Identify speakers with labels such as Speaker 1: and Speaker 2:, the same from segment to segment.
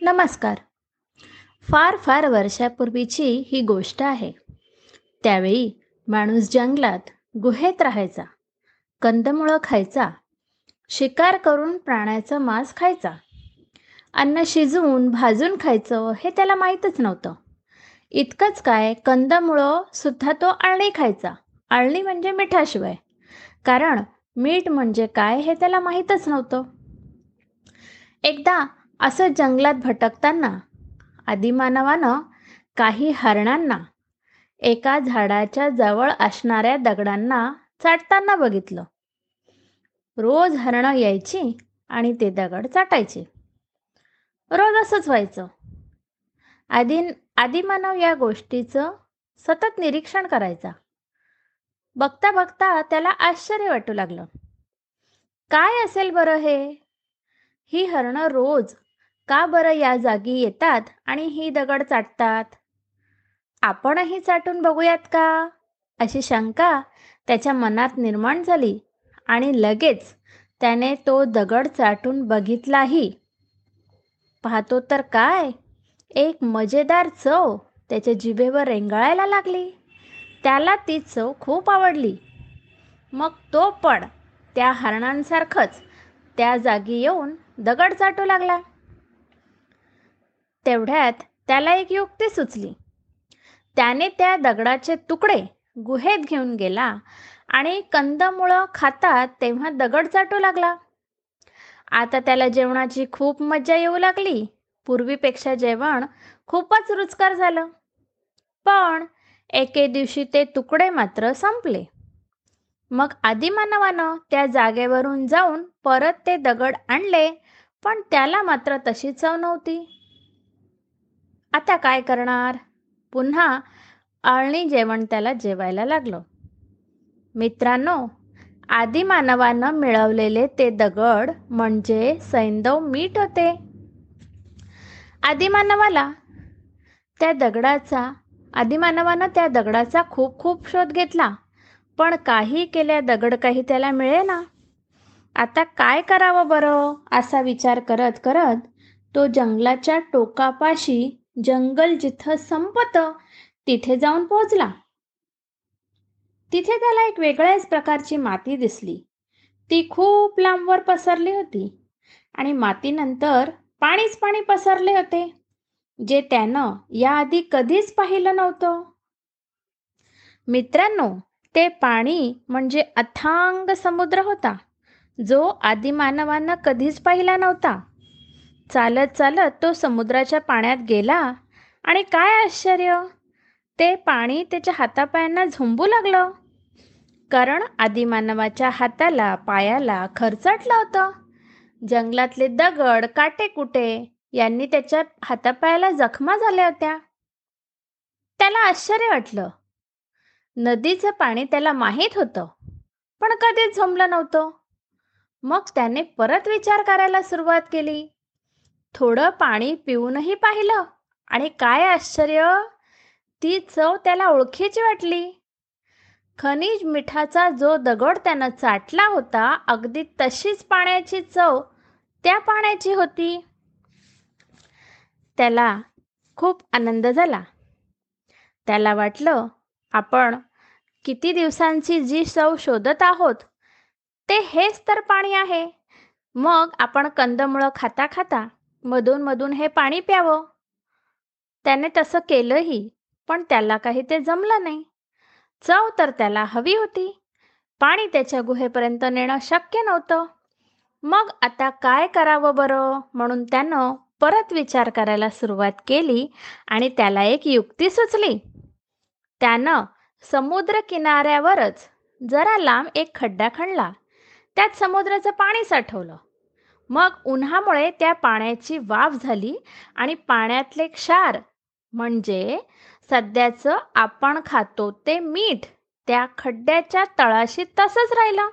Speaker 1: नमस्कार. फार फार वर्षापूर्वीची ही गोष्ट आहे. त्यावेळी माणूस जंगलात गुहेत राहायचा कंदमुळं खायचा शिकार करून प्राण्याचं मांस खायचा अन्न शिजवून भाजून खायचं हे त्याला माहीतच नव्हतं. इतकंच काय कंदमुळं सुद्धा तो आळणी खायचा. आळणी म्हणजे मिठाशिवाय. कारण मीठ म्हणजे काय हे त्याला माहीतच नव्हतं. एकदा असं जंगलात भटकताना आदिमानवानं काही हरणांना एका झाडाच्या जवळ असणाऱ्या दगडांना चाटताना बघितलं. रोज हरणं यायची आणि ते दगड चाटायचे. रोज असंच व्हायचं. आदी आदिमानव या गोष्टीचं सतत निरीक्षण करायचा. बघता बघता त्याला आश्चर्य वाटू लागलं. काय असेल बरं हे? ही हरणं रोज का बरं या जागी येतात आणि ही दगड चाटतात? आपणही चाटून बघूयात का? अशी शंका त्याच्या मनात निर्माण झाली आणि लगेच त्याने तो दगड चाटून बघितलाही. पाहतो तर काय? एक मजेदार चव त्याच्या जिभेवर रेंगाळायला लागली. त्याला ती चव खूप आवडली. मग तो पण त्या हरणांसारखंच त्या जागी येऊन दगड चाटू लागला. तेवढ्यात त्याला एक युक्ती सुचली. त्याने त्या दगडाचे तुकडे गुहेत घेऊन गेला आणि कंदमुळं खातात तेव्हा दगड चाटू लागला. आता त्याला जेवणाची खूप मज्जा येऊ लागली. पूर्वीपेक्षा जेवण खूपच रुचकर झालं. पण एके दिवशी ते तुकडे मात्र संपले. मग आदिमानवानं त्या जागेवरून जाऊन परत ते दगड आणले पण त्याला मात्र तशी चव नव्हती. आता काय करणार? पुन्हा आळणी जेवण त्याला जेवायला लागलं. मित्रांनो आदिमानवानं मिळवलेले ते दगड म्हणजे सैंदव मीठ होते. आदिमानवाला त्या दगडाचा आदिमानवानं त्या दगडाचा खूप खूप शोध घेतला. पण काही केल्या दगड काही त्याला मिळेना. आता काय करावं बरं? असा विचार करत करत तो जंगलाच्या टोकापाशी जंगल जिथं संपतं तिथे जाऊन पोहोचला. तिथे त्याला एक वेगळ्याच प्रकारची माती दिसली. ती खूप लांबवर पसरली होती आणि मातीनंतर पाणीच पाणी पसरले होते जे त्यानं याआधी कधीच पाहिलं नव्हतं. मित्रांनो ते पाणी म्हणजे अथांग समुद्र होता जो आदिमानवांना कधीच पाहिला नव्हता. चालत चालत तो समुद्राच्या पाण्यात गेला. आणि काय आश्चर्य? ते पाणी त्याच्या हातापायांना झुंबू लागलं. कारण आदिमानवाच्या हाताला पायाला खरचटलं होतं. जंगलातले दगड काटे कुटे यांनी त्याच्या हातापायाला जखमा झाल्या होत्या. त्याला आश्चर्य वाटलं. नदीचं पाणी त्याला माहीत होतं पण कधीच झोंबलं नव्हतं. मग त्याने परत विचार करायला सुरुवात केली. थोडं पाणी पिऊनही पाहिलं. आणि काय आश्चर्य! ती चव त्याला ओळखीची वाटली. खनिज मिठाचा जो दगड त्यानं चाटला होता अगदी तशीच पाण्याची चव त्या पाण्याची होती. त्याला खूप आनंद झाला. त्याला वाटलं आपण किती दिवसांची जी चव शोधत आहोत ते हेच तर पाणी आहे. मग आपण कंदमुळं खाता खाता मधून मधून हे पाणी प्यावं. त्याने तसं केलंही पण त्याला काही ते जमलं नाही. चव तर त्याला हवी होती. पाणी त्याच्या गुहेपर्यंत नेणं शक्य नव्हतं. मग आता काय करावं बरं? म्हणून त्यानं परत विचार करायला सुरुवात केली आणि त्याला एक युक्ती सुचली. त्यानं समुद्र किनाऱ्यावरच जरा लांब एक खड्डा खणला. त्यात समुद्राचं पाणी साठवलं. मग उन्हामुळे त्या पाण्याची वाफ झाली आणि पाण्यातले क्षार म्हणजे सध्याचं आपण खातो ते मीठ त्या खड्ड्याच्या तळाशी तसंच राहिलं.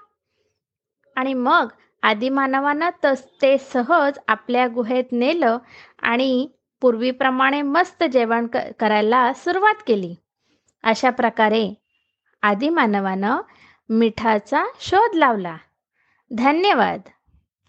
Speaker 1: आणि मग आदिमानवानं तस ते सहज आपल्या गुहेत नेलं आणि पूर्वीप्रमाणे मस्त जेवण क करायला सुरुवात केली. अशा प्रकारे आदिमानवानं मिठाचा शोध लावला. धन्यवाद!